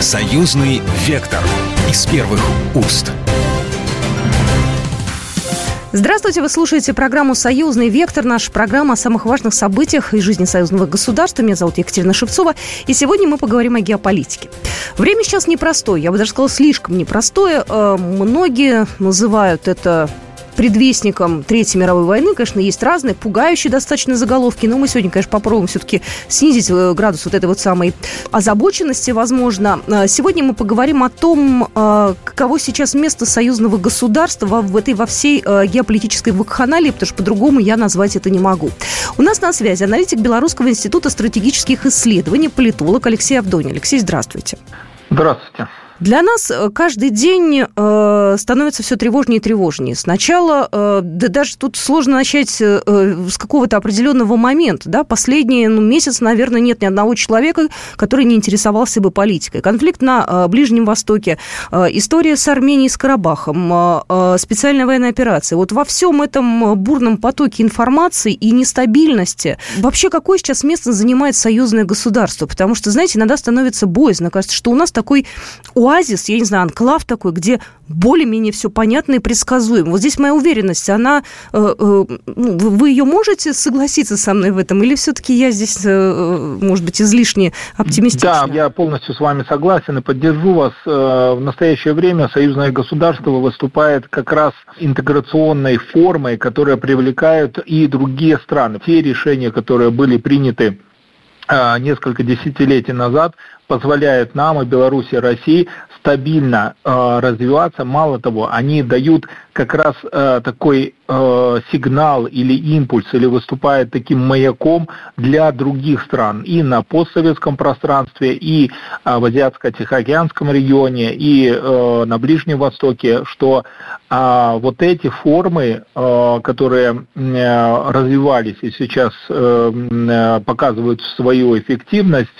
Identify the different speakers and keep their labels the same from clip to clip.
Speaker 1: Союзный вектор из первых уст.
Speaker 2: Здравствуйте, вы слушаете программу «Союзный вектор», наша программа о самых важных событиях из жизни союзного государства. Меня зовут Екатерина Шевцова, и сегодня мы поговорим о геополитике. Время сейчас непростое, я бы даже сказала, слишком непростое. Э, многие называют это предвестником Третьей мировой войны, конечно, есть разные, пугающие достаточно заголовки, но мы сегодня, конечно, попробуем все-таки снизить э, градус вот этой вот самой озабоченности, возможно. Э, сегодня мы поговорим о том, э, каково сейчас место союзного государства в этой во всей геополитической вакханалии, потому что по-другому я назвать это не могу. У нас на связи аналитик Белорусского института стратегических исследований, политолог Алексей Авдонин. Алексей, здравствуйте.
Speaker 3: Здравствуйте.
Speaker 2: Для нас э, каждый день э, становится все тревожнее и тревожнее. Сначала, э, да даже тут сложно начать э, с какого-то определенного момента. Да? Последний ну, месяц, наверное, нет ни одного человека, который не интересовался бы политикой. Конфликт на э, Ближнем Востоке, э, история с Арменией, с Карабахом, э, э, специальная военная операция. Вот во всем этом бурном потоке информации и нестабильности вообще какое сейчас место занимает союзное государство? Потому что, знаете, иногда становится боязно. Кажется, что у нас такой оазис, я не знаю, анклав такой, где более-менее все понятно и предсказуемо. Вот здесь моя уверенность, она, э, э, ну, вы ее можете согласиться со мной в этом, или все-таки я здесь, э, может быть, излишне оптимистична?
Speaker 3: Да, я полностью с вами согласен и поддержу вас. В настоящее время союзное государство выступает как раз интеграционной формой, которая привлекает и другие страны. Те решения, которые были приняты несколько десятилетий назад позволяют нам и Беларуси и России стабильно э, развиваться. Мало того, они дают как раз э, такой э, сигнал или импульс, или выступает таким маяком для других стран и на постсоветском пространстве, и э, в Азиатско-Тихоокеанском регионе, и э, на Ближнем Востоке, что э, вот эти формы, которые развивались и сейчас показывают свою эффективность,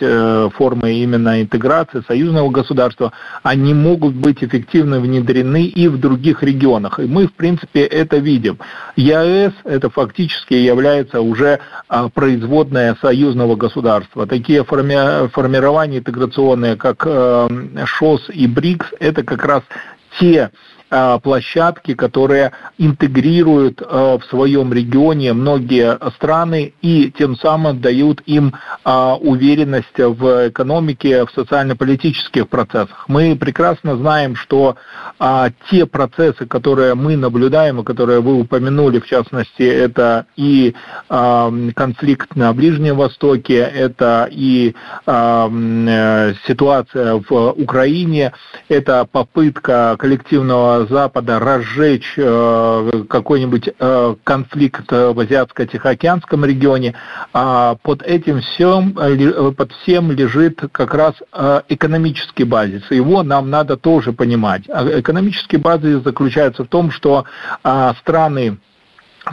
Speaker 3: формы именно интеграции союзного государства, они могут быть эффективно внедрены и в других регионах. И мы, в принципе, это видим. ЕАЭС – это фактически является уже а, производная союзного государства. Такие форми формирования интеграционные, как э, ШОС и БРИКС, это как раз те площадки, которые интегрируют э, в своем регионе многие страны и тем самым дают им э, уверенность в экономике, в социально-политических процессах. Мы прекрасно знаем, что те процессы, которые мы наблюдаем и которые вы упомянули, в частности, это и конфликт на Ближнем Востоке, это и ситуация в Украине, это попытка коллективного Запада разжечь э, какой-нибудь э, конфликт в Азиатско-Тихоокеанском регионе, а под этим всем, э, под всем лежит как раз экономический базис. Его нам надо тоже понимать. А экономический базис заключается в том, что страны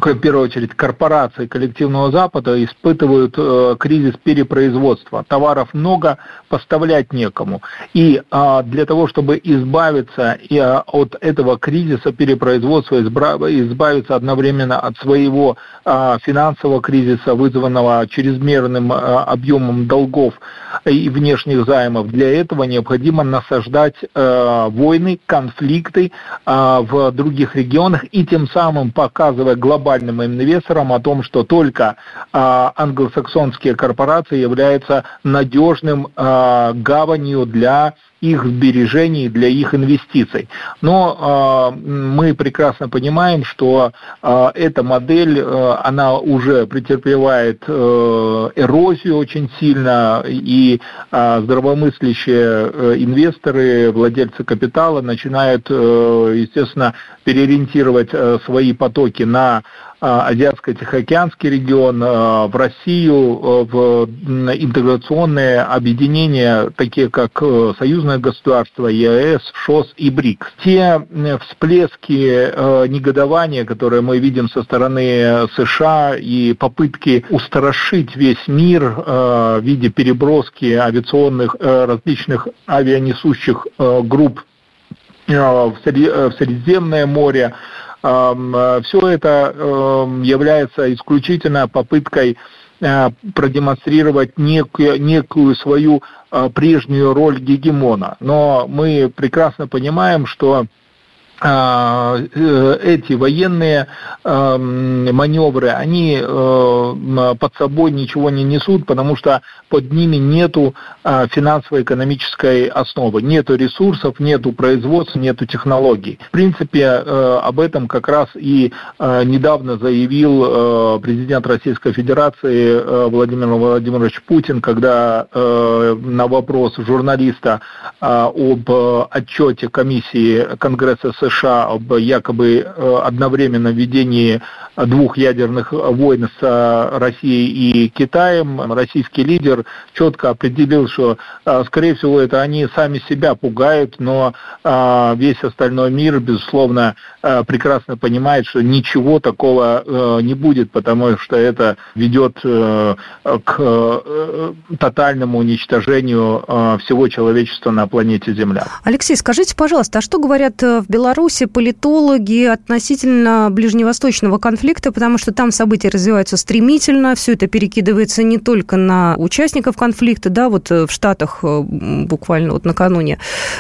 Speaker 3: в первую очередь корпорации коллективного Запада испытывают э, кризис перепроизводства. Товаров много, поставлять некому. И э, для того, чтобы избавиться э, от этого кризиса перепроизводства, избавиться одновременно от своего э, финансового кризиса, вызванного чрезмерным э, объемом долгов и внешних займов, для этого необходимо насаждать э, войны, конфликты э, в других регионах и тем самым показывая глобальную глобальным инвесторам о том, что только а, англосаксонские корпорации являются надежным а, гаванью для их сбережений, для их инвестиций. Но э, мы прекрасно понимаем, что э, эта модель, э, она уже претерпевает э, эрозию очень сильно, и э, здравомыслящие э, инвесторы, владельцы капитала начинают, э, естественно, переориентировать э, свои потоки на Азиатско-Тихоокеанский регион, в Россию, в интеграционные объединения, такие как Союзное государство, ЕАЭС, ШОС и БРИКС. Те всплески негодования, которые мы видим со стороны США и попытки устрашить весь мир в виде переброски авиационных различных авианесущих групп в Средиземное море, Э, все это является исключительно попыткой продемонстрировать некую, некую свою прежнюю роль гегемона. Но мы прекрасно понимаем, что а, э, эти военные эм, маневры, они э, под собой ничего не несут, потому что под ними нету а, финансово-экономической основы, нету ресурсов, нету производства, нету технологий. В принципе, э, об этом как раз и недавно заявил президент Российской Федерации Владимир Владимирович Путин, когда на вопрос журналиста об отчете комиссии Конгресса США об якобы э, одновременном ведении двух ядерных войн с э, Россией и Китаем, российский лидер четко определил, что, э, скорее всего, это они сами себя пугают, но весь остальной мир, безусловно, прекрасно понимает, что ничего такого не будет, потому что это ведет к тотальному уничтожению всего человечества на планете Земля.
Speaker 2: Алексей, скажите, пожалуйста, а что говорят в Беларуси политологи относительно ближневосточного конфликта, потому что там события развиваются стремительно, все это перекидывается не только на участников конфликта, да, вот э, в Штатах э, буквально вот накануне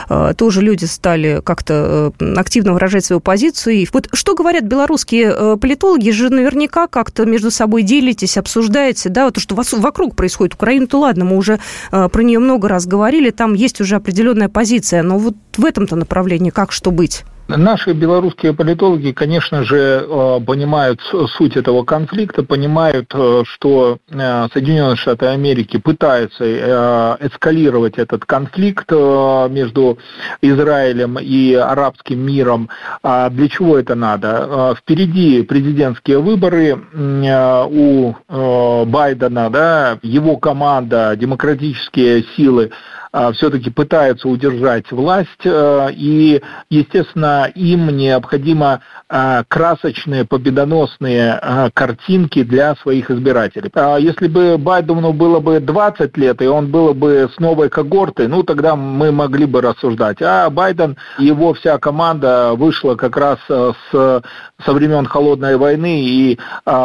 Speaker 2: э, тоже люди стали как-то активно выражать свою позицию. И вот что говорят белорусские политологи, же наверняка как-то между собой делитесь, обсуждаете, да, вот то, что вокруг происходит. Украина-то ладно, мы уже про нее много раз говорили, там есть уже определенная позиция, но вот в этом-то направлении как что быть?
Speaker 3: Наши белорусские политологи, конечно же, э, понимают суть этого конфликта, понимают, э, что э, Соединенные Штаты Америки пытаются эскалировать этот конфликт между Израилем и арабским миром. А для чего это надо? Впереди президентские выборы у Байдена, да, его команда, демократические силы все-таки пытаются удержать власть, э, и, естественно, им необходимо а, красочные, победоносные а, картинки для своих избирателей. Если бы Байдену было бы 20 лет, и он был бы с новой когортой, ну, тогда мы могли бы рассуждать. А Байден, его вся команда вышла как раз э, с, со времен Холодной войны, и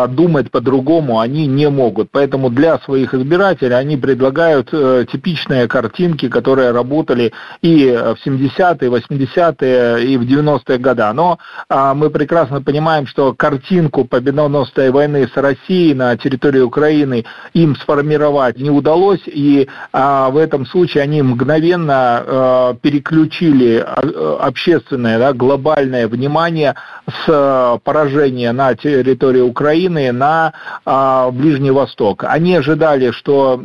Speaker 3: думать по-другому они не могут. Поэтому для своих избирателей они предлагают э, типичные картинки, рынки, которые работали и в 70-е, 80-е, и в 90-е годы. Но а, мы прекрасно понимаем, что картинку победоносной войны с Россией на территории Украины им сформировать не удалось, и а, в этом случае они мгновенно а, переключили общественное, да, глобальное внимание с поражения на территории Украины на Ближний Восток. Они ожидали, что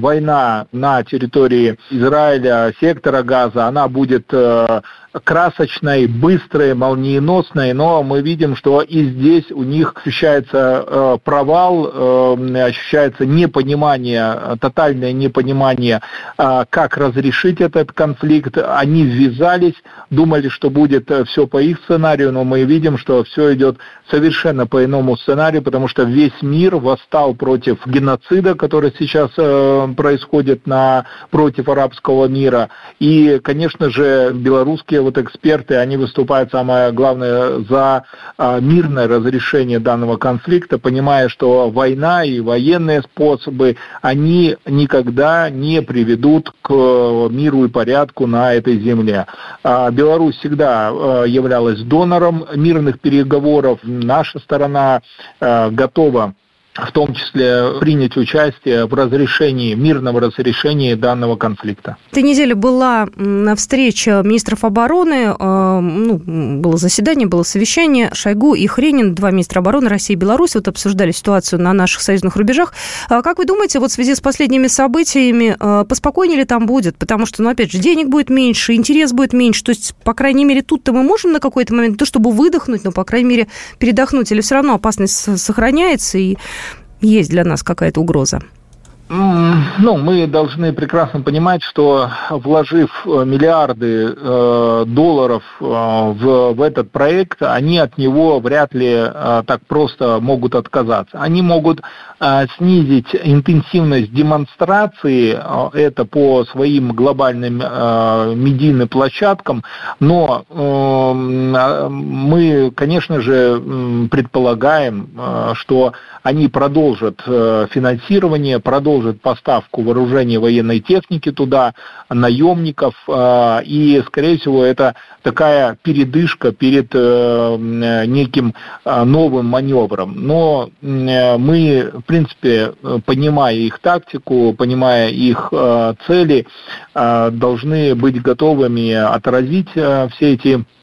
Speaker 3: война на территории Израиля, сектора газа, она будет э, красочной, быстрой, молниеносной, но мы видим, что и здесь у них ощущается э, провал, э, ощущается непонимание, тотальное непонимание, э, как разрешить этот конфликт. Они ввязались, думали, что будет э, все по их сценарию, но мы видим, что все идет совершенно по иному сценарию, потому что весь мир восстал против геноцида, который сейчас э, происходит на, против арабского мира. И, конечно же, белорусские вот эксперты, они выступают, самое главное, за а, мирное разрешение данного конфликта, понимая, что война и военные способы, они никогда не приведут к миру и порядку на этой земле. А, Беларусь всегда а, являлась донором мирных переговоров. Наша сторона готова в том числе принять участие в разрешении, мирном разрешении данного конфликта.
Speaker 2: Этой неделе была встреча министров обороны, э, ну, было заседание, было совещание, Шойгу и Хренин, два министра обороны России и Беларуси, вот обсуждали ситуацию на наших союзных рубежах. А как вы думаете, вот в связи с последними событиями, э, поспокойнее ли там будет? Потому что, ну, опять же, денег будет меньше, интерес будет меньше, то есть, по крайней мере, тут-то мы можем на какой-то момент, то, чтобы выдохнуть, но, по крайней мере, передохнуть, или все равно опасность сохраняется, и есть для нас какая-то угроза?
Speaker 3: Ну, мы должны прекрасно понимать, что вложив э, миллиарды э, долларов э, в, в этот проект, они от него вряд ли так просто могут отказаться. Они могут снизить интенсивность демонстрации, это по своим глобальным э, медийным площадкам, но э, мы, конечно же, предполагаем, что они продолжат финансирование, продолжат поставку вооружения военной техники туда, наемников, э, и, скорее всего, это такая передышка перед э, неким новым маневром. Но мы, в принципе, понимая их тактику, понимая их цели, должны быть готовыми отразить все эти Э, э,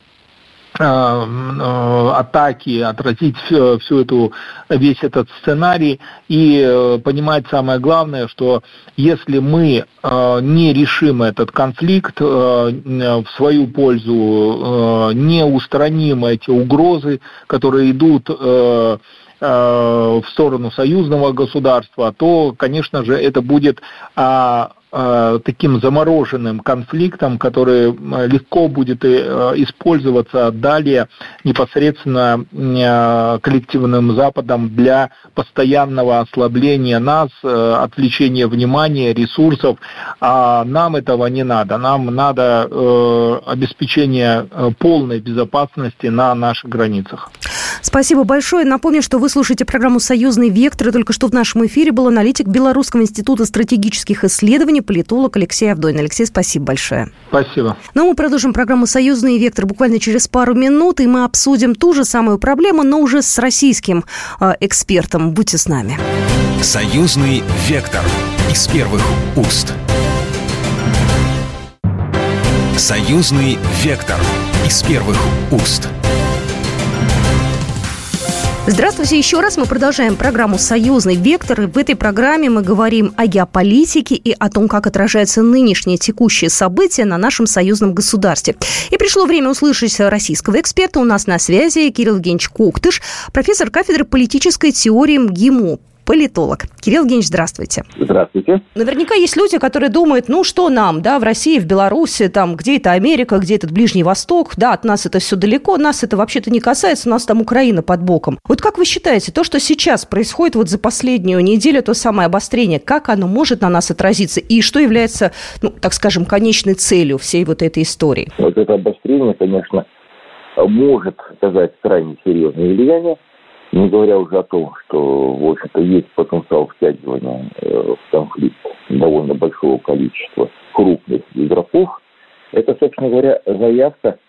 Speaker 3: атаки, отразить всю, всю эту, весь этот сценарий. И э, понимать самое главное, что если мы не решим этот конфликт в свою пользу, не устраним эти угрозы, которые идут в сторону союзного государства, то, конечно же, это будет а, Э, таким замороженным конфликтом, который э, легко будет э, использоваться далее непосредственно коллективным Западом для постоянного ослабления нас, отвлечения внимания, ресурсов. А нам этого не надо. Нам надо обеспечение полной безопасности на наших границах.
Speaker 2: Спасибо большое. Напомню, что вы слушаете программу «Союзный вектор». И только что в нашем эфире был аналитик Белорусского института стратегических исследований, политолог Алексей Авдойн. Алексей, спасибо большое.
Speaker 3: Спасибо.
Speaker 2: Ну, мы продолжим программу «Союзный вектор» буквально через пару минут, и мы обсудим ту же самую проблему, но уже с российским э, экспертом. Будьте с нами.
Speaker 1: «Союзный вектор» из первых уст. «Союзный вектор» из первых уст.
Speaker 2: Здравствуйте еще раз. Мы продолжаем программу «Союзный вектор». И в этой программе мы говорим о геополитике и о том, как отражаются нынешние текущие события на нашем союзном государстве. И пришло время услышать российского эксперта. У нас на связи Кирилл Евгеньевич Коктыш, профессор кафедры политической теории МГИМО политолог. Кирилл Евгеньевич, здравствуйте.
Speaker 4: Здравствуйте.
Speaker 2: Наверняка есть люди, которые думают, ну что нам, да, в России, в Беларуси, там, где это Америка, где этот Ближний Восток, да, от нас это все далеко, нас это вообще-то не касается, у нас там Украина под боком. Вот как вы считаете, то, что сейчас происходит вот за последнюю неделю, то самое обострение, как оно может на нас отразиться и что является, ну, так скажем, конечной целью всей вот этой истории?
Speaker 4: Вот это обострение, конечно, может оказать крайне серьезное влияние не говоря уже о том, что, в общем-то, есть потенциал втягивания э, в конфликт довольно большого количества крупных игроков, это, собственно говоря, заявка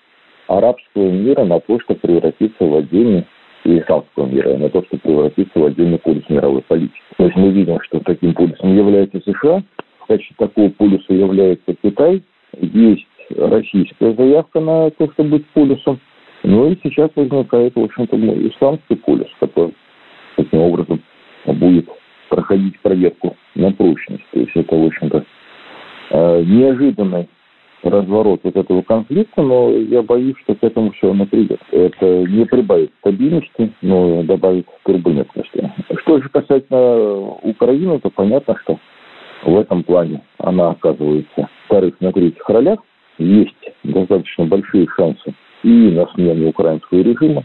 Speaker 4: арабского мира на то, что превратится в отдельный и исламского мира, на то, что превратится в отдельный полюс мировой политики. То есть мы видим, что таким полюсом является США, качестве такого полюса является Китай, есть российская заявка на то, чтобы быть полюсом, ну и сейчас возникает, в общем-то, исламский полюс, который таким образом будет проходить проверку на прочность. То есть это, в общем-то, э, неожиданный разворот вот этого конфликта, но я боюсь, что к этому все равно придет. Это не прибавит стабильности, но добавит турбулентности. Что же касательно Украины, то понятно, что в этом плане она оказывается вторых на третьих ролях. Есть достаточно большие шансы и на смену украинского режима.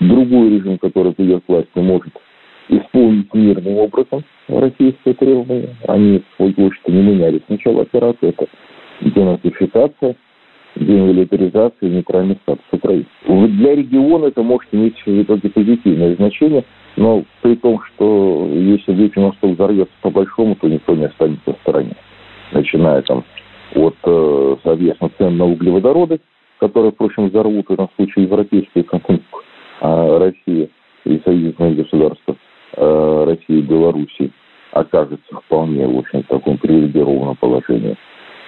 Speaker 4: Другой режим, который придет к власти, может исполнить мирным образом российские требования. Они, в свою очередь, не меняли сначала операцию. Это денацификация, демилитаризация и нейтральный статус Украины. Для региона это может иметь в итоге позитивное значение, но при том, что если Ближний Восток взорвется по-большому, то никто не останется в стороне. Начиная там от, э, соответственно, цен на углеводороды, которые, впрочем, взорвут в этом случае европейскую экономику, а Россия и союзные государства а России и Белоруссии окажется вполне, в общем, в таком привилегированном положении.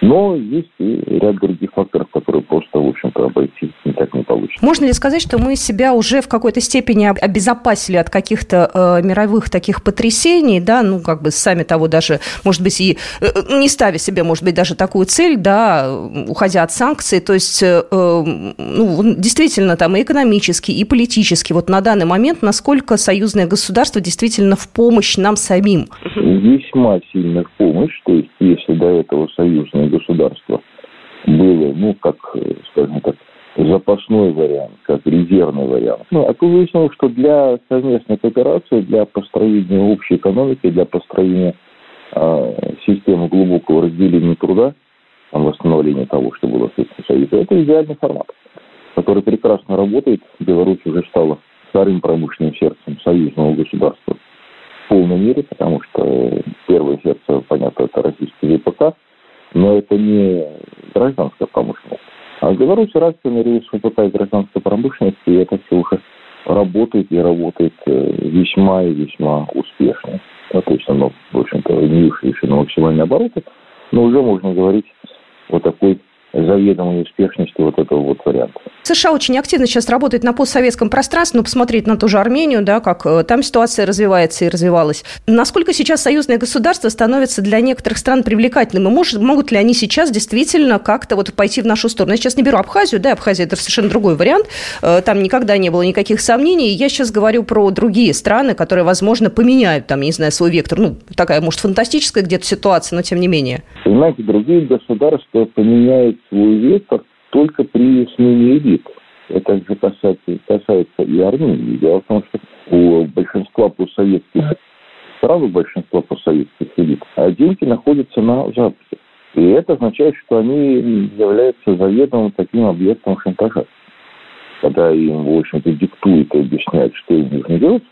Speaker 4: Но есть и ряд других факторов, которые просто, в общем-то, обойти не так не получится.
Speaker 2: Можно ли сказать, что мы себя уже в какой-то степени обезопасили от каких-то э, мировых таких потрясений, да, ну, как бы сами того даже, может быть, и э, не ставя себе, может быть, даже такую цель, да, уходя от санкций, то есть, э, ну, действительно, там и экономически, и политически, вот на данный момент, насколько союзное государство действительно в помощь нам самим?
Speaker 4: Весьма сильно в помощь, то есть, если до этого союзное государство было, ну, как, скажем так, запасной вариант, как резервный вариант. Ну, а тут выяснилось, что для совместной кооперации, для построения общей экономики, для построения э, системы глубокого разделения труда, восстановления того, что было в Советском Союзе, это идеальный формат, который прекрасно работает. Беларусь уже стала вторым промышленным сердцем союзного государства в полной мере, потому что первое сердце, понятно, это российский ВПК, но это не гражданская промышленность. А в Беларуси развита рельс ВПК и гражданской промышленности, и это все уже работает и работает э, весьма и весьма успешно. Ну, то есть оно, в общем-то, не вышли на максимальные обороты, но уже можно говорить о такой заведомой успешности вот этого вот варианта.
Speaker 2: США очень активно сейчас работает на постсоветском пространстве, ну, посмотреть на ту же Армению, да, как э, там ситуация развивается и развивалась. Насколько сейчас союзное государство становится для некоторых стран привлекательным? И может, могут ли они сейчас действительно как-то вот пойти в нашу сторону? Я сейчас не беру Абхазию, да, Абхазия – это совершенно другой вариант. Э, там никогда не было никаких сомнений. Я сейчас говорю про другие страны, которые, возможно, поменяют там, не знаю, свой вектор. Ну, такая, может, фантастическая где-то ситуация, но тем не менее.
Speaker 4: Понимаете, другие государства поменяют свой вектор только при смене элит. Это же касается, касается и Армении. Дело в том, что у большинства постсоветских сразу большинство постсоветских элит, а деньги находятся на Западе. И это означает, что они являются заведомым таким объектом шантажа. Когда им, в общем-то, диктуют и объясняют, что им нужно делать,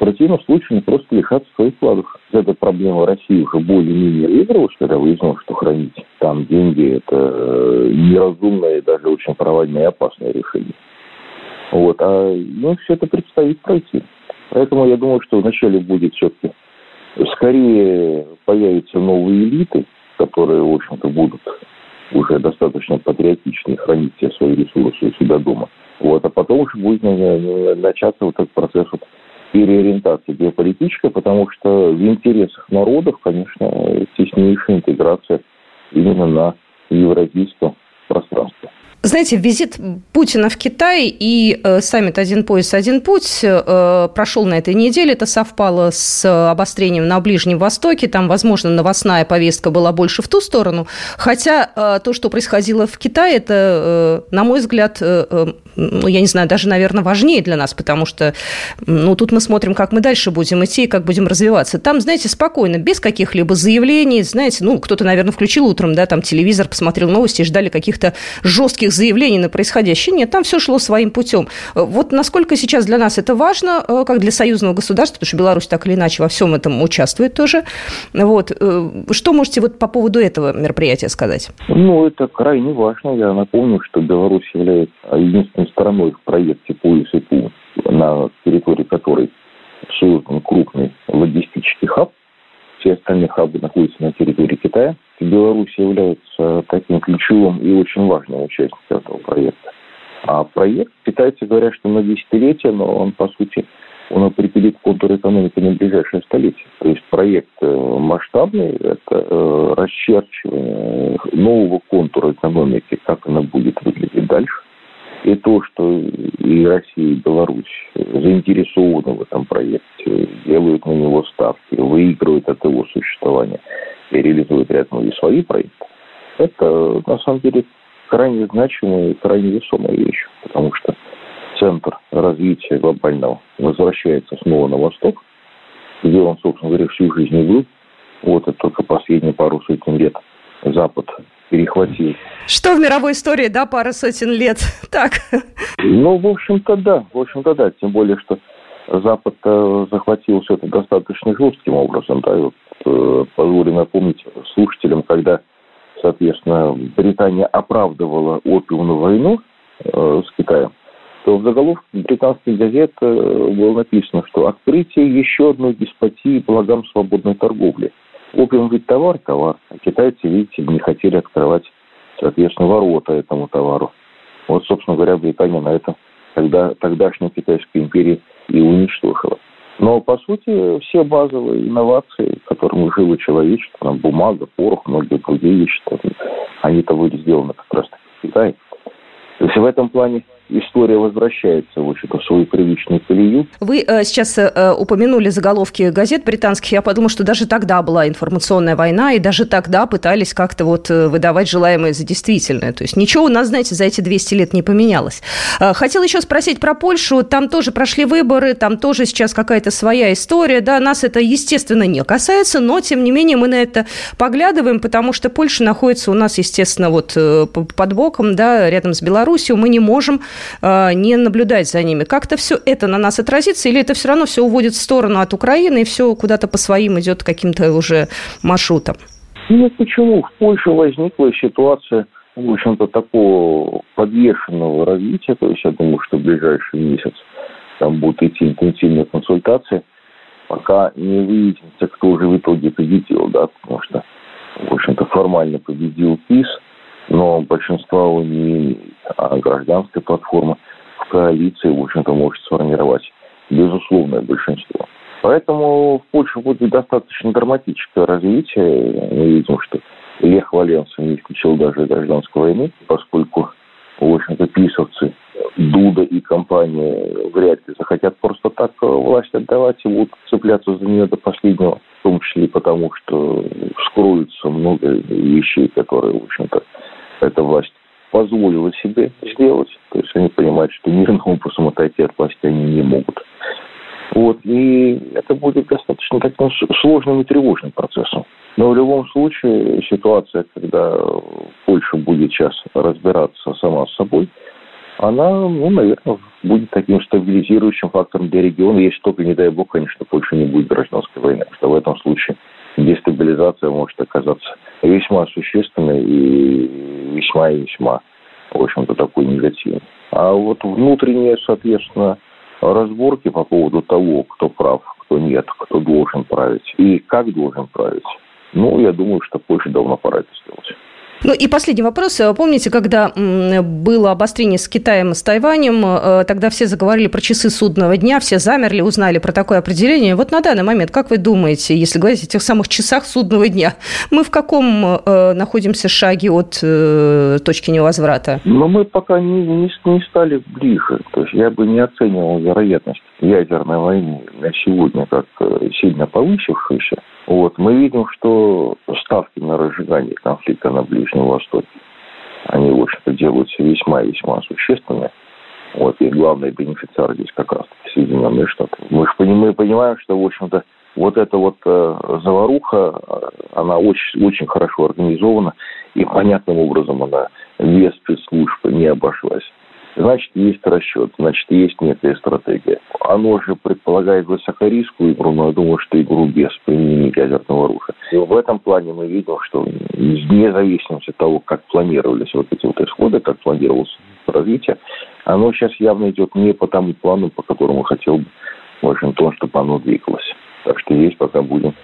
Speaker 4: противном случае они просто лишатся своих вкладов. Эта проблема России уже более-менее выигралась, когда выяснилось, что хранить там деньги – это э, неразумное и даже очень провальное и опасное решение. Вот. А ну, все это предстоит пройти. Поэтому я думаю, что вначале будет все-таки скорее появятся новые элиты, которые, в общем-то, будут уже достаточно патриотичны хранить все свои ресурсы у себя дома. Вот. А потом уже будет начаться вот этот процесс вот переориентация геополитическая, потому что в интересах народов, конечно, теснейшая интеграция именно на евразийском пространстве.
Speaker 2: Знаете, визит Путина в Китай и э, саммит «Один пояс, один путь» э, прошел на этой неделе. Это совпало с обострением на Ближнем Востоке. Там, возможно, новостная повестка была больше в ту сторону. Хотя э, то, что происходило в Китае, это, э, на мой взгляд, э, э ну, я не знаю, даже, наверное, важнее для нас, потому что, ну, тут мы смотрим, как мы дальше будем идти и как будем развиваться. Там, знаете, спокойно, без каких-либо заявлений, знаете, ну, кто-то, наверное, включил утром, да, там телевизор, посмотрел новости и ждали каких-то жестких заявлений на происходящее. Нет, там все шло своим путем. Вот насколько сейчас для нас это важно, э, как для союзного государства, потому что Беларусь так или иначе во всем этом участвует тоже. Вот. Э, что можете вот по поводу этого мероприятия сказать?
Speaker 4: Ну, это крайне важно. Я напомню, что Беларусь является единственной стороной в проекте «Пояс и путь», на территории которой создан крупный логистический хаб. Все остальные хабы находятся на территории Китая. Беларусь является таким ключевым и очень важным участником этого проекта. А проект, китайцы говорят, что на десятилетия, но он, по сути, он определит контур экономики на ближайшее столетие. То есть проект э, масштабный, это э, расчерчивание нового контура экономики, как она будет выглядеть дальше. То, что и Россия, и Беларусь заинтересованы в этом проекте, делают на него ставки, выигрывают от его существования и реализуют рядом и свои проекты, это на самом деле крайне значимая и крайне весомая вещь, потому что центр развития глобального возвращается снова на восток, где он, собственно говоря, всю жизнь и был. Вот это только последние пару сотен лет Запад перехватил.
Speaker 2: Что в мировой истории, да, пара сотен лет? Так.
Speaker 4: Ну, в общем-то, да. В общем-то, да. Тем более, что Запад захватил все это достаточно жестким образом. Да, вот, э, позволю напомнить слушателям, когда, соответственно, Британия оправдывала опиумную войну э, с Китаем, то в заголовке британских газет э, было написано, что открытие еще одной деспотии благам свободной торговли – Опиум ведь товар, товар. А китайцы, видите, не хотели открывать, соответственно, ворота этому товару. Вот, собственно говоря, Британия на этом тогда, тогдашней Китайской империи и уничтожила. Но, по сути, все базовые инновации, которыми жило человечество, там, бумага, порох, многие другие вещи, они-то были сделаны как раз в Китае. То есть в этом плане история возвращается, в общем-то, в свою привычную колею.
Speaker 2: Вы э, сейчас э, упомянули заголовки газет британских. Я подумала, что даже тогда была информационная война, и даже тогда пытались как-то вот э, выдавать желаемое за действительное. То есть ничего у нас, знаете, за эти 200 лет не поменялось. Э, хотела еще спросить про Польшу. Там тоже прошли выборы, там тоже сейчас какая-то своя история. Да, нас это, естественно, не касается, но, тем не менее, мы на это поглядываем, потому что Польша находится у нас, естественно, вот э, под боком, да, рядом с Белоруссией. Мы не можем Э, не наблюдать за ними. Как-то все это на нас отразится, или это все равно все уводит в сторону от Украины, и все куда-то по своим идет каким-то уже маршрутом?
Speaker 4: Нет, почему? В Польше возникла ситуация, в общем-то, такого подвешенного развития. То есть я думаю, что в ближайший месяц там будут идти интенсивные консультации, пока не выяснится, кто уже в итоге победил, да, потому что, в общем-то, формально победил ПИС – но большинства он не имеет. А гражданская платформа в коалиции, в общем-то, может сформировать безусловное большинство. Поэтому в Польше будет достаточно драматическое развитие. Мы видим, что Лех Валенса не исключил даже гражданской войны, поскольку, в общем-то, писовцы Дуда и компания вряд ли захотят просто так власть отдавать и будут цепляться за нее до последнего, в том числе и потому, что вскроются много вещей, которые, в общем-то, эта власть позволила себе сделать. То есть они понимают, что мирным образом отойти от власти они не могут. Вот, и это будет достаточно таким сложным и тревожным процессом. Но в любом случае ситуация, когда Польша будет сейчас разбираться сама с собой, она, ну, наверное, будет таким стабилизирующим фактором для региона, если только, не дай бог, конечно, Польша не будет гражданской войны. Потому что в этом случае дестабилизация может оказаться весьма существенной и весьма и весьма, в общем-то, такой негативной. А вот внутренние, соответственно, разборки по поводу того, кто прав, кто нет, кто должен править и как должен править, ну, я думаю, что Польше давно пора это сделать.
Speaker 2: Ну и последний вопрос. Помните, когда было обострение с Китаем и с Тайванем, э, тогда все заговорили про часы судного дня, все замерли, узнали про такое определение. Вот на данный момент, как вы думаете, если говорить о тех самых часах судного дня, мы в каком э, находимся шаге от э, точки невозврата?
Speaker 4: Ну, мы пока не, не, не стали ближе. То есть я бы не оценивал вероятность ядерной войны на сегодня как э, сильно повысившуюся. Вот. Мы видим, что ставки на разжигание конфликта на Ближнем Востоке, они, в общем-то, делаются весьма и весьма существенные. Вот, и главный бенефициар здесь как раз Соединенные Штаты. Мы же понимаем, понимаем, что, в общем-то, вот эта вот э, заваруха, э, она очень, очень хорошо организована, и понятным образом она без спецслужб не обошлась. Значит, есть расчет, значит, есть некая стратегия. Оно же предполагает высокорисковую игру, но я думаю, что игру без применения ядерного оружия. И в этом плане мы видим, что вне зависимости от того, как планировались вот эти вот исходы, как планировалось развитие, оно сейчас явно идет не по тому плану, по которому хотел бы Вашингтон, чтобы оно двигалось. Так что есть пока будем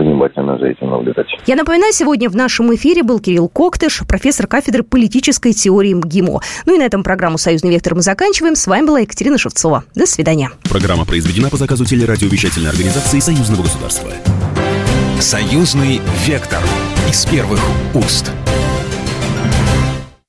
Speaker 4: внимательно за этим наблюдать.
Speaker 2: Я напоминаю, сегодня в нашем эфире был Кирилл Коктыш, профессор кафедры политической теории МГИМО. Ну и на этом программу «Союзный вектор» мы заканчиваем. С вами была Екатерина Шевцова. До свидания.
Speaker 1: Программа произведена по заказу телерадиовещательной организации Союзного государства. «Союзный вектор» из первых уст.